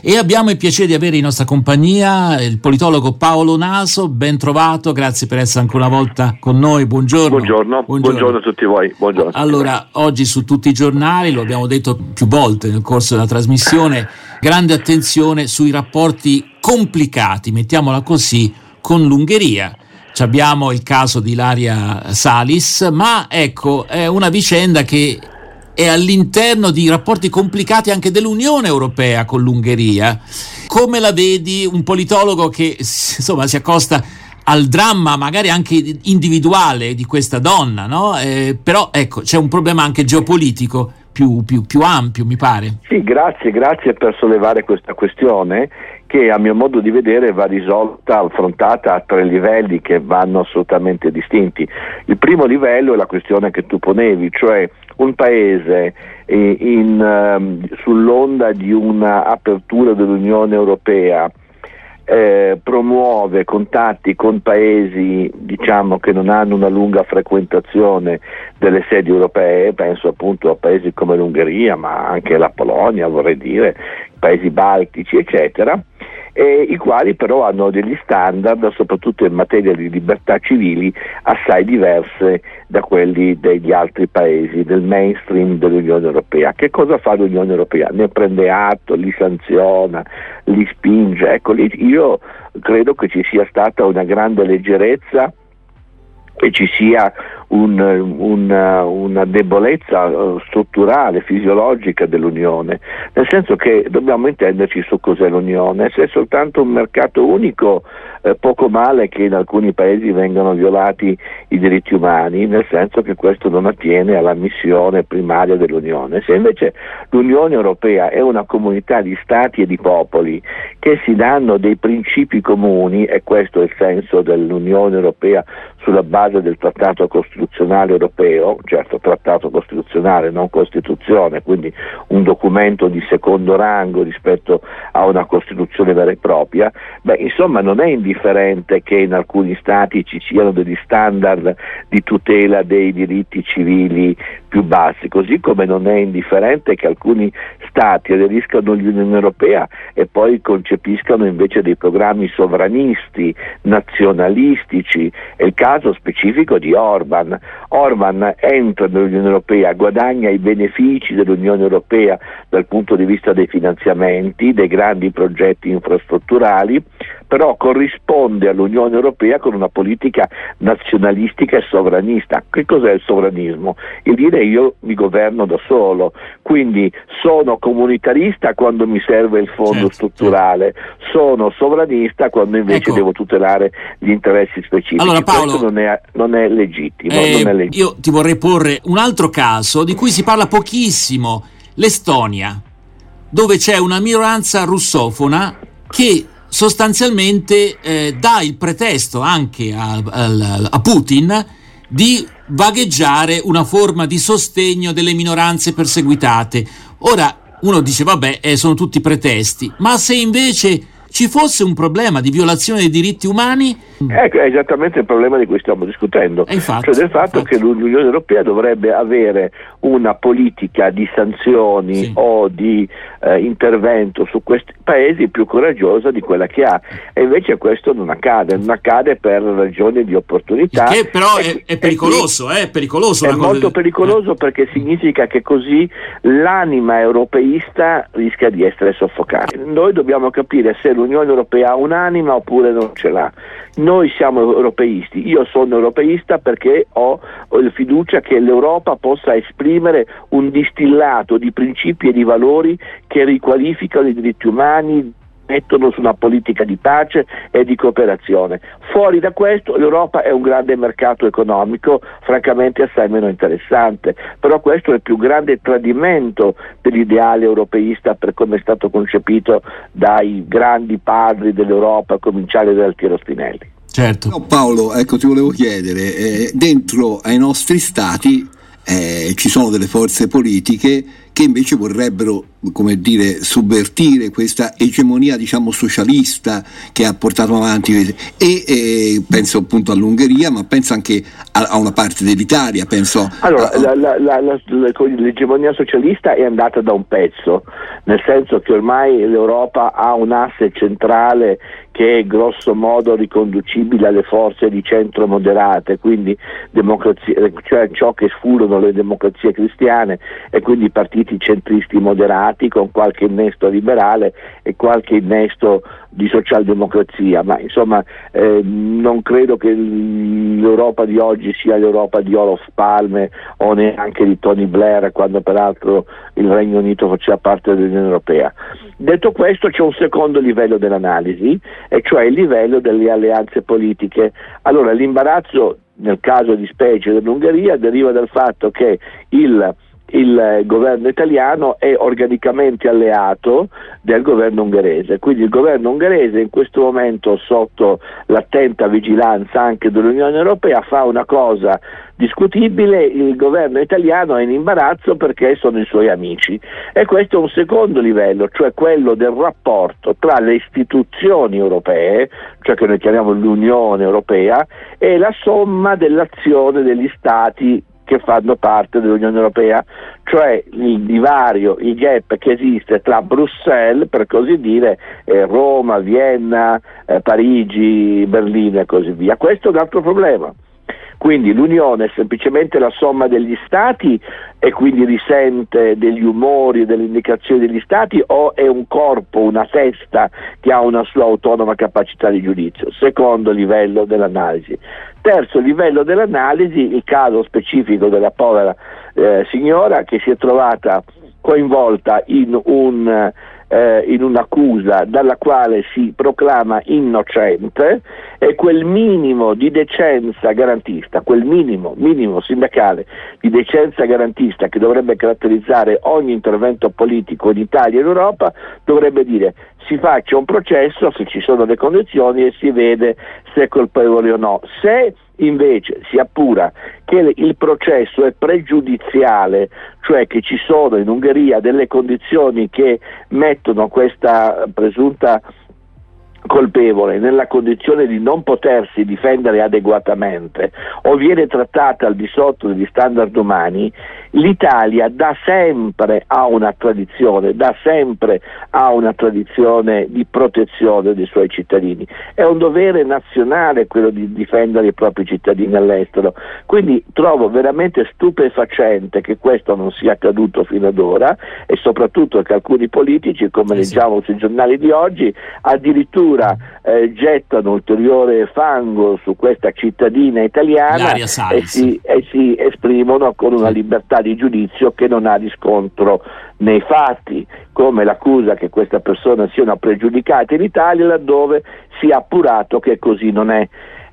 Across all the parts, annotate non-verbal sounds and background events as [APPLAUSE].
E abbiamo il piacere di avere in nostra compagnia il politologo Paolo Naso, ben trovato, grazie per essere ancora una volta con noi, buongiorno. Buongiorno, buongiorno. buongiorno a tutti voi. Buongiorno. Allora, oggi su tutti i giornali, lo abbiamo detto più volte nel corso della trasmissione, grande attenzione sui rapporti complicati, mettiamola così, con l'Ungheria. Ci abbiamo il caso di Ilaria Salis, ma ecco, è una vicenda che è all'interno di rapporti complicati anche dell'Unione Europea con l'Ungheria. Come la vedi un politologo che insomma si accosta al dramma magari anche individuale di questa donna, no? Eh, però ecco, c'è un problema anche geopolitico più, più, più ampio, mi pare. Sì, grazie, grazie per sollevare questa questione che a mio modo di vedere va risolta, affrontata a tre livelli che vanno assolutamente distinti. Il primo livello è la questione che tu ponevi, cioè un paese eh, in, um, sull'onda di un'apertura dell'Unione Europea eh, promuove contatti con paesi diciamo, che non hanno una lunga frequentazione delle sedi europee, penso appunto a paesi come l'Ungheria, ma anche la Polonia, vorrei dire, paesi baltici, eccetera, eh, i quali però hanno degli standard, soprattutto in materia di libertà civili, assai diverse da quelli degli altri paesi, del mainstream dell'Unione Europea. Che cosa fa l'Unione Europea? Ne prende atto, li sanziona, li spinge. Ecco, io credo che ci sia stata una grande leggerezza e ci sia un, un, una debolezza eh, strutturale, fisiologica dell'Unione, nel senso che dobbiamo intenderci su cos'è l'Unione, se è soltanto un mercato unico, eh, poco male che in alcuni paesi vengano violati i diritti umani, nel senso che questo non attiene alla missione primaria dell'Unione. Se invece l'Unione Europea è una comunità di stati e di popoli che si danno dei principi comuni, e questo è il senso dell'Unione Europea sulla base del trattato costituzionale, costituzionale europeo, certo trattato costituzionale, non costituzione, quindi un documento di secondo rango rispetto a una costituzione vera e propria, beh insomma non è indifferente che in alcuni stati ci siano degli standard di tutela dei diritti civili più bassi, così come non è indifferente che alcuni stati aderiscano all'Unione Europea e poi concepiscano invece dei programmi sovranisti, nazionalistici, è il caso specifico di Orban, Orban. Orban entra nell'Unione Europea, guadagna i benefici dell'Unione Europea dal punto di vista dei finanziamenti, dei grandi progetti infrastrutturali, però corrisponde all'Unione Europea con una politica nazionalistica e sovranista. Che cos'è il sovranismo? Il dire io mi governo da solo, quindi sono comunitarista quando mi serve il fondo certo, strutturale, certo. sono sovranista quando invece ecco. devo tutelare gli interessi specifici. Allora, Paolo, Questo non è, non è legittimo, eh. Io ti vorrei porre un altro caso di cui si parla pochissimo, l'Estonia, dove c'è una minoranza russofona che sostanzialmente eh, dà il pretesto anche a, a, a Putin di vagheggiare una forma di sostegno delle minoranze perseguitate. Ora uno dice vabbè, eh, sono tutti pretesti, ma se invece ci fosse un problema di violazione dei diritti umani. Ecco, è esattamente il problema di cui stiamo discutendo, infatti, cioè del fatto infatti. che l'Unione Europea dovrebbe avere una politica di sanzioni sì. o di eh, intervento su questi paesi più coraggiosa di quella che ha e invece questo non accade, non accade per ragioni di opportunità. che però è, è, pericoloso, eh, è pericoloso. È molto pericoloso perché significa che così l'anima europeista rischia di essere soffocata. Noi dobbiamo capire se l'Unione Europea ha un'anima oppure non ce l'ha. Noi siamo europeisti, io sono europeista perché ho, ho fiducia che l'Europa possa esprimere un distillato di principi e di valori che riqualificano i diritti umani, mettono su una politica di pace e di cooperazione. Fuori da questo l'Europa è un grande mercato economico, francamente assai meno interessante, però questo è il più grande tradimento dell'ideale europeista per come è stato concepito dai grandi padri dell'Europa, a cominciare da Altiero Spinelli. Certo. No, Paolo, ecco ti volevo chiedere, eh, dentro ai nostri stati eh, ci sono delle forze politiche che invece vorrebbero come dire, sovvertire questa egemonia diciamo, socialista che ha portato avanti e, e penso appunto all'Ungheria ma penso anche a, a una parte dell'Italia penso allora a, la, la, la, l'egemonia socialista è andata da un pezzo nel senso che ormai l'Europa ha un asse centrale che è grosso modo riconducibile alle forze di centro moderate, quindi cioè ciò che furono le democrazie cristiane e quindi i partiti centristi moderati con qualche innesto liberale e qualche innesto di socialdemocrazia, ma insomma eh, non credo che l'Europa di oggi sia l'Europa di Olof Palme o neanche di Tony Blair quando peraltro il Regno Unito faceva parte dell'Unione Europea. Detto questo c'è un secondo livello dell'analisi e cioè il livello delle alleanze politiche. Allora l'imbarazzo nel caso di specie dell'Ungheria deriva dal fatto che il il governo italiano è organicamente alleato del governo ungherese, quindi il governo ungherese in questo momento sotto l'attenta vigilanza anche dell'Unione Europea fa una cosa discutibile, il governo italiano è in imbarazzo perché sono i suoi amici. E questo è un secondo livello, cioè quello del rapporto tra le istituzioni europee, cioè che noi chiamiamo l'Unione Europea, e la somma dell'azione degli Stati che fanno parte dell'Unione Europea, cioè il divario, il gap che esiste tra Bruxelles, per così dire, eh, Roma, Vienna, eh, Parigi, Berlino e così via. Questo è un altro problema. Quindi l'Unione è semplicemente la somma degli Stati e quindi risente degli umori e delle indicazioni degli Stati o è un corpo, una testa che ha una sua autonoma capacità di giudizio? Secondo livello dell'analisi. Terzo livello dell'analisi, il caso specifico della povera eh, signora che si è trovata coinvolta in un eh, in un'accusa dalla quale si proclama innocente e quel minimo di decenza garantista, quel minimo, minimo sindacale di decenza garantista che dovrebbe caratterizzare ogni intervento politico in Italia e in Europa dovrebbe dire si faccia un processo se ci sono le condizioni e si vede se è colpevole o no. Se invece si appura che il processo è pregiudiziale, cioè che ci sono in Ungheria delle condizioni che mettono questa presunta colpevole nella condizione di non potersi difendere adeguatamente o viene trattata al di sotto degli standard umani, l'Italia da sempre ha una tradizione, da sempre ha una tradizione di protezione dei suoi cittadini. È un dovere nazionale quello di difendere i propri cittadini all'estero. Quindi trovo veramente stupefacente che questo non sia accaduto fino ad ora e soprattutto che alcuni politici, come leggiamo sui giornali di oggi, addirittura addirittura eh, gettano ulteriore fango su questa cittadina italiana e si, e si esprimono con una libertà di giudizio che non ha riscontro nei fatti, come l'accusa che questa persona sia una pregiudicata in Italia laddove si è appurato che così non è.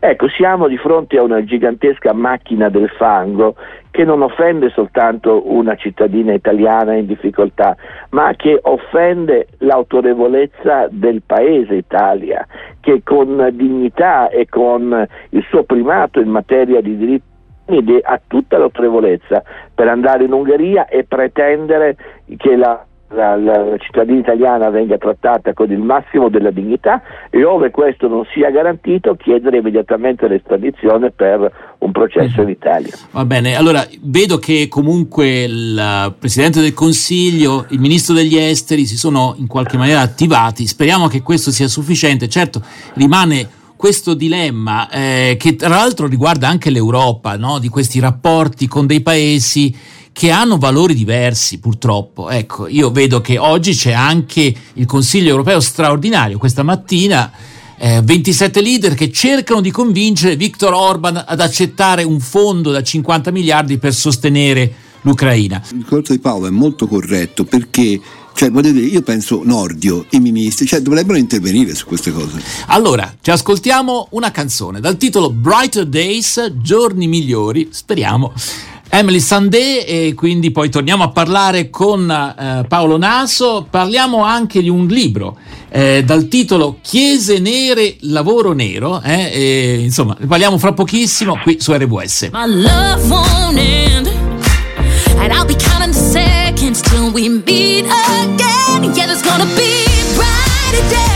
Ecco, siamo di fronte a una gigantesca macchina del fango che non offende soltanto una cittadina italiana in difficoltà, ma che offende l'autorevolezza del paese Italia, che con dignità e con il suo primato in materia di diritti ha tutta l'autorevolezza per andare in Ungheria e pretendere che la la, la, cittadina italiana venga trattata con il massimo della dignità e ove questo non sia garantito chiedere immediatamente l'estradizione per un processo in Italia. Va bene, allora vedo che comunque il Presidente del Consiglio, il Ministro degli Esteri si sono in qualche maniera attivati, speriamo che questo sia sufficiente, certo rimane questo dilemma eh, che tra l'altro riguarda anche l'Europa, no? di questi rapporti con dei paesi che hanno valori diversi purtroppo. Ecco, io vedo che oggi c'è anche il Consiglio europeo straordinario, questa mattina eh, 27 leader che cercano di convincere Viktor Orban ad accettare un fondo da 50 miliardi per sostenere l'Ucraina. Il discorso di Paolo è molto corretto perché cioè, dire, io penso Nordio, i ministri, cioè dovrebbero intervenire su queste cose. Allora, ci ascoltiamo una canzone dal titolo Brighter Days, giorni migliori, speriamo Emily Sandé e quindi poi torniamo a parlare con eh, Paolo Naso, parliamo anche di un libro eh, dal titolo Chiese nere, lavoro nero, eh, e, insomma ne parliamo fra pochissimo qui su RWS. My love won't and I'll be counting seconds till we meet again. Yeah, there's gonna be brighter days,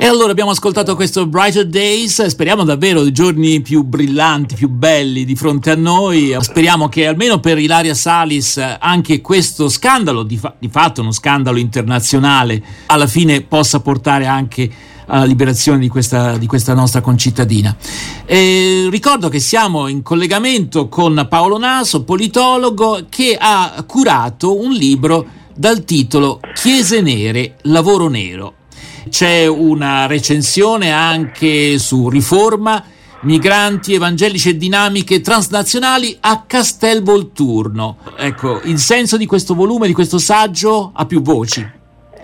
E allora abbiamo ascoltato questo Brighter Days, speriamo davvero giorni più brillanti, più belli di fronte a noi, speriamo che almeno per Ilaria Salis anche questo scandalo, di, fa- di fatto uno scandalo internazionale, alla fine possa portare anche alla liberazione di questa, di questa nostra concittadina. E ricordo che siamo in collegamento con Paolo Naso, politologo, che ha curato un libro dal titolo Chiese nere, lavoro nero c'è una recensione anche su Riforma, migranti, evangelici e dinamiche transnazionali a Castel Volturno. Ecco, il senso di questo volume, di questo saggio, ha più voci.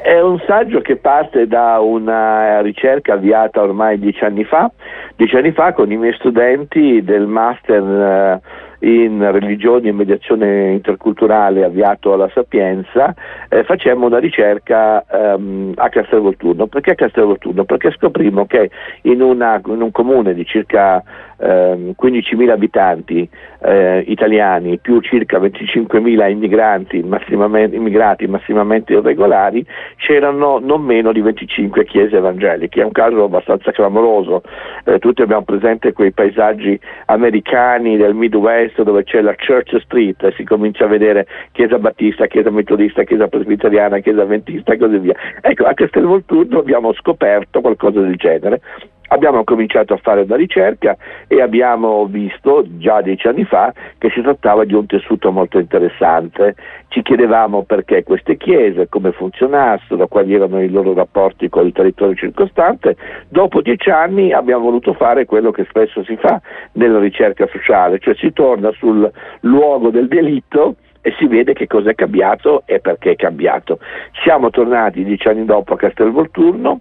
È un saggio che parte da una ricerca avviata ormai dieci anni fa, dieci anni fa con i miei studenti del master eh, in religioni e mediazione interculturale avviato alla Sapienza, eh, facemmo una ricerca ehm, a Castelvolturno. Perché Castelvolturno? Perché scoprimmo che in, una, in un comune di circa eh, 15.000 abitanti eh, italiani più circa 25.000 immigranti massimamente, immigrati massimamente irregolari c'erano non meno di 25 chiese evangeliche, è un caso abbastanza clamoroso, eh, tutti abbiamo presente quei paesaggi americani del Midwest dove c'è la Church Street e si comincia a vedere chiesa battista, chiesa metodista, chiesa presbiteriana, chiesa adventista e così via. Ecco, a Castelvolturno abbiamo scoperto qualcosa del genere Abbiamo cominciato a fare una ricerca e abbiamo visto già dieci anni fa che si trattava di un tessuto molto interessante. Ci chiedevamo perché queste chiese, come funzionassero, quali erano i loro rapporti con il territorio circostante. Dopo dieci anni abbiamo voluto fare quello che spesso si fa nella ricerca sociale, cioè si torna sul luogo del delitto e si vede che cosa è cambiato e perché è cambiato. Siamo tornati dieci anni dopo a Castelvolturno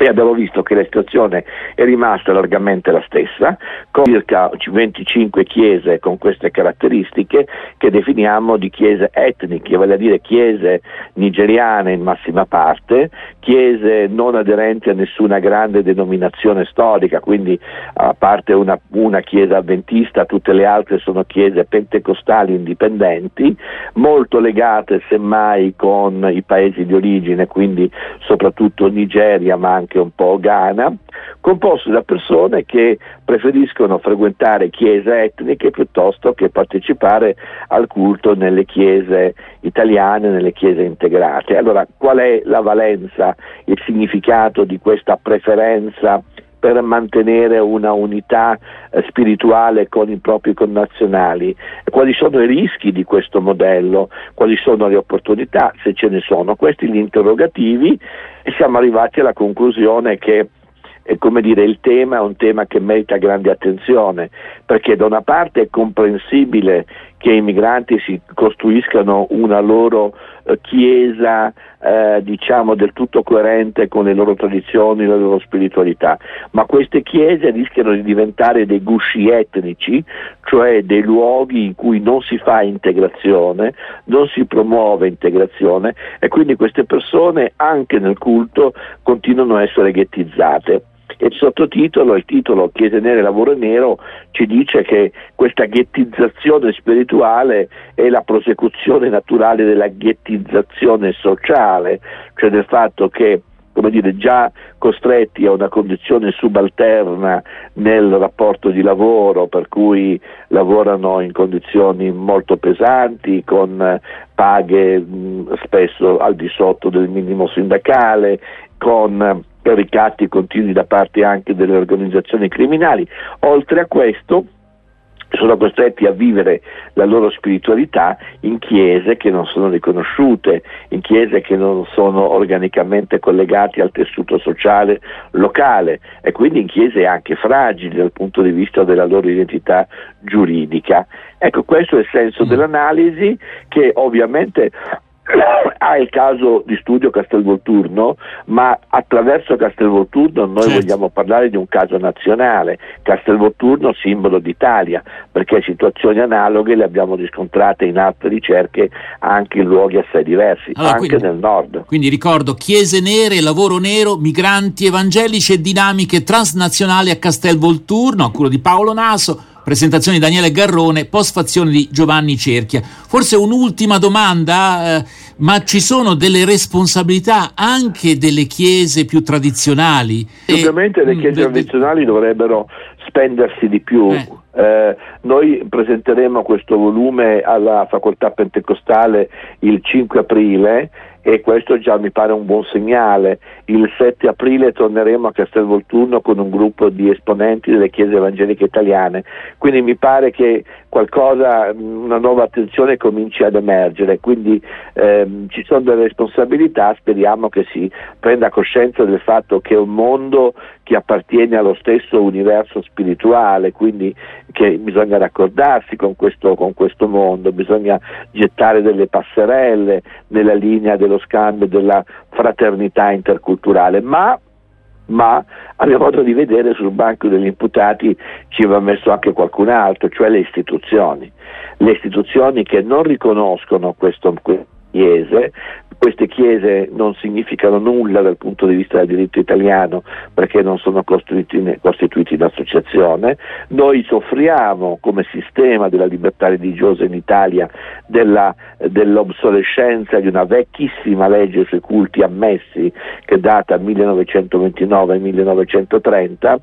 e abbiamo visto che la situazione è rimasta largamente la stessa, con circa 25 chiese con queste caratteristiche che definiamo di chiese etniche, vale a dire chiese nigeriane in massima parte, chiese non aderenti a nessuna grande denominazione storica, quindi a parte una, una chiesa avventista, tutte le altre sono chiese pentecostali indipendenti, molto legate semmai con i paesi di origine, quindi soprattutto Nigeria ma anche anche un po' Ghana, composto da persone che preferiscono frequentare chiese etniche piuttosto che partecipare al culto nelle chiese italiane, nelle chiese integrate. Allora, qual è la valenza, il significato di questa preferenza per mantenere una unità eh, spirituale con i propri connazionali, quali sono i rischi di questo modello, quali sono le opportunità, se ce ne sono, questi gli interrogativi e siamo arrivati alla conclusione che eh, come dire, il tema è un tema che merita grande attenzione, perché da una parte è comprensibile che i migranti si costruiscano una loro eh, chiesa eh, diciamo del tutto coerente con le loro tradizioni, la loro spiritualità, ma queste chiese rischiano di diventare dei gusci etnici, cioè dei luoghi in cui non si fa integrazione, non si promuove integrazione e quindi queste persone anche nel culto continuano a essere ghettizzate. E il sottotitolo, il titolo Chiese Nere Lavoro Nero, ci dice che questa ghettizzazione spirituale è la prosecuzione naturale della ghettizzazione sociale, cioè del fatto che come dire, già costretti a una condizione subalterna nel rapporto di lavoro, per cui lavorano in condizioni molto pesanti, con paghe mh, spesso al di sotto del minimo sindacale, con ricatti continui da parte anche delle organizzazioni criminali. Oltre a questo sono costretti a vivere la loro spiritualità in chiese che non sono riconosciute, in chiese che non sono organicamente collegate al tessuto sociale locale e quindi in chiese anche fragili dal punto di vista della loro identità giuridica. Ecco, questo è il senso mm. dell'analisi che ovviamente [COUGHS] ha il caso di studio Castelvolturno, ma attraverso Castelvolturno noi certo. vogliamo parlare di un caso nazionale, Castelvolturno simbolo d'Italia, perché situazioni analoghe le abbiamo riscontrate in altre ricerche anche in luoghi assai diversi, allora, anche quindi, nel nord. Quindi ricordo chiese nere, lavoro nero, migranti evangelici e dinamiche transnazionali a Castelvolturno, a cura di Paolo Naso presentazione di Daniele Garrone, postfazione di Giovanni Cerchia. Forse un'ultima domanda, eh, ma ci sono delle responsabilità anche delle chiese più tradizionali? Ovviamente le mm, chiese tradizionali dovrebbero spendersi di più. Eh. Eh, noi presenteremo questo volume alla facoltà pentecostale il 5 aprile e questo già mi pare un buon segnale. Il 7 aprile torneremo a Castelvolturno con un gruppo di esponenti delle chiese evangeliche italiane, quindi mi pare che qualcosa, una nuova attenzione cominci ad emergere, quindi ehm, ci sono delle responsabilità, speriamo che si prenda coscienza del fatto che è un mondo che appartiene allo stesso universo spirituale, quindi che bisogna raccordarsi con questo, con questo mondo, bisogna gettare delle passerelle nella linea dello scambio della fraternità interculturale, ma ma a mio modo di vedere sul banco degli imputati ci va messo anche qualcun altro, cioè le istituzioni, le istituzioni che non riconoscono questo, chiese, queste chiese non significano nulla dal punto di vista del diritto italiano perché non sono costituiti, in associazione, noi soffriamo come sistema della libertà religiosa in Italia della, dell'obsolescenza di una vecchissima legge sui culti ammessi che data 1929-1930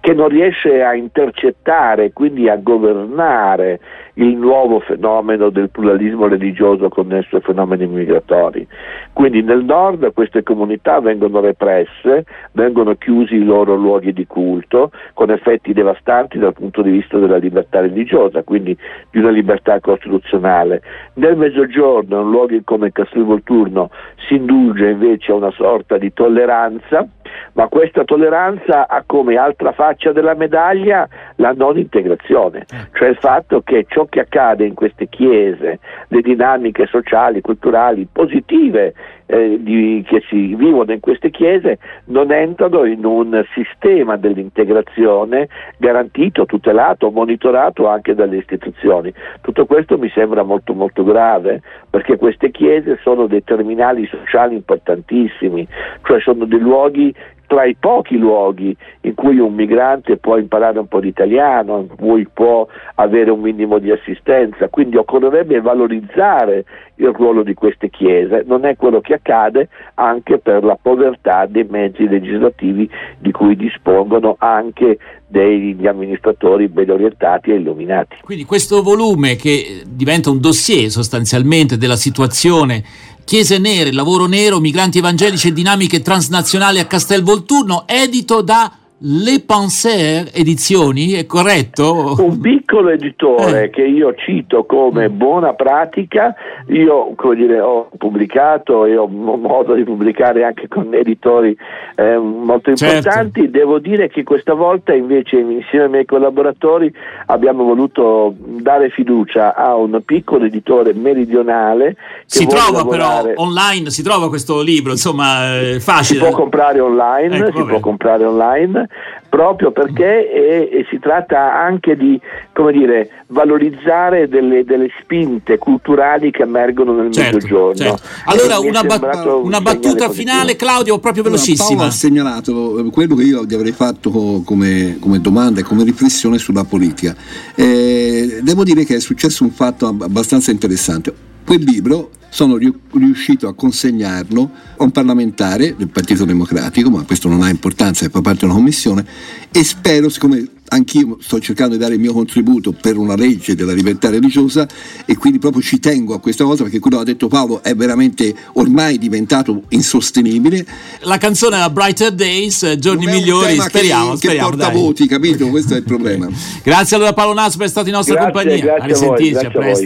che non riesce a intercettare, quindi a governare il nuovo fenomeno del pluralismo religioso connesso ai fenomeni migratori. Quindi nel nord queste comunità vengono represse, vengono chiusi i loro luoghi di culto, con effetti devastanti dal punto di vista della libertà religiosa, quindi di una libertà costituzionale. Nel mezzogiorno, in luoghi come Castelvolturno, si indulge invece a una sorta di tolleranza ma questa tolleranza ha come altra faccia della medaglia la non integrazione, cioè il fatto che ciò che accade in queste chiese, le dinamiche sociali, culturali positive eh, di, che si vivono in queste chiese non entrano in un sistema dell'integrazione garantito, tutelato, monitorato anche dalle istituzioni. Tutto questo mi sembra molto molto grave perché queste chiese sono dei terminali sociali importantissimi, cioè sono dei luoghi tra i pochi luoghi in cui un migrante può imparare un po' di italiano, in cui può avere un minimo di assistenza, quindi occorrerebbe valorizzare il ruolo di queste chiese, non è quello che accade anche per la povertà dei mezzi legislativi di cui dispongono anche degli amministratori ben orientati e illuminati. Quindi questo volume che diventa un dossier sostanzialmente della situazione Chiese nere, lavoro nero, migranti evangelici e dinamiche transnazionali a Castelvolturno, edito da Le Penseurs Edizioni, è corretto? Un piccolo editore Eh. che io cito come buona pratica, io come dire, ho pubblicato e ho mo- modo di pubblicare anche con editori eh, molto Certo. importanti, devo dire che questa volta invece insieme ai miei collaboratori abbiamo voluto dare fiducia a un piccolo editore meridionale che Si trova lavorare- però online, si trova questo libro, insomma, è si facile. può comprare online, Ecco, si vabbè. può comprare online proprio perché e- e si tratta anche di come dire, valorizzare delle, delle spinte culturali che emergono nel Certo, mezzogiorno. certo. Allora E mi è una, bat- un una battuta finale, Claudio, proprio Allora, Paolo velocissima. ha segnalato eh, quello che io ti avrei fatto co- come, come domanda e come riflessione sulla politica. Eh, devo dire che è successo un fatto ab- abbastanza interessante. Quel libro sono riu- riuscito a consegnarlo a un parlamentare del Partito Democratico, ma questo non ha importanza, è fa parte di una commissione, e spero, siccome anch'io sto cercando di dare il mio contributo per una legge della libertà religiosa e quindi proprio ci tengo a questa cosa perché quello che ha detto Paolo è veramente ormai diventato insostenibile La canzone era Brighter Days, giorni non è un migliori, tema che- speriamo, che, speriamo. porta dai. voti, capito? Questo è il problema. [LAUGHS] Grazie allora Paolo Naso per essere stata in nostra Grazie, compagnia. grazie a voi, risentirci, a a voi. presto.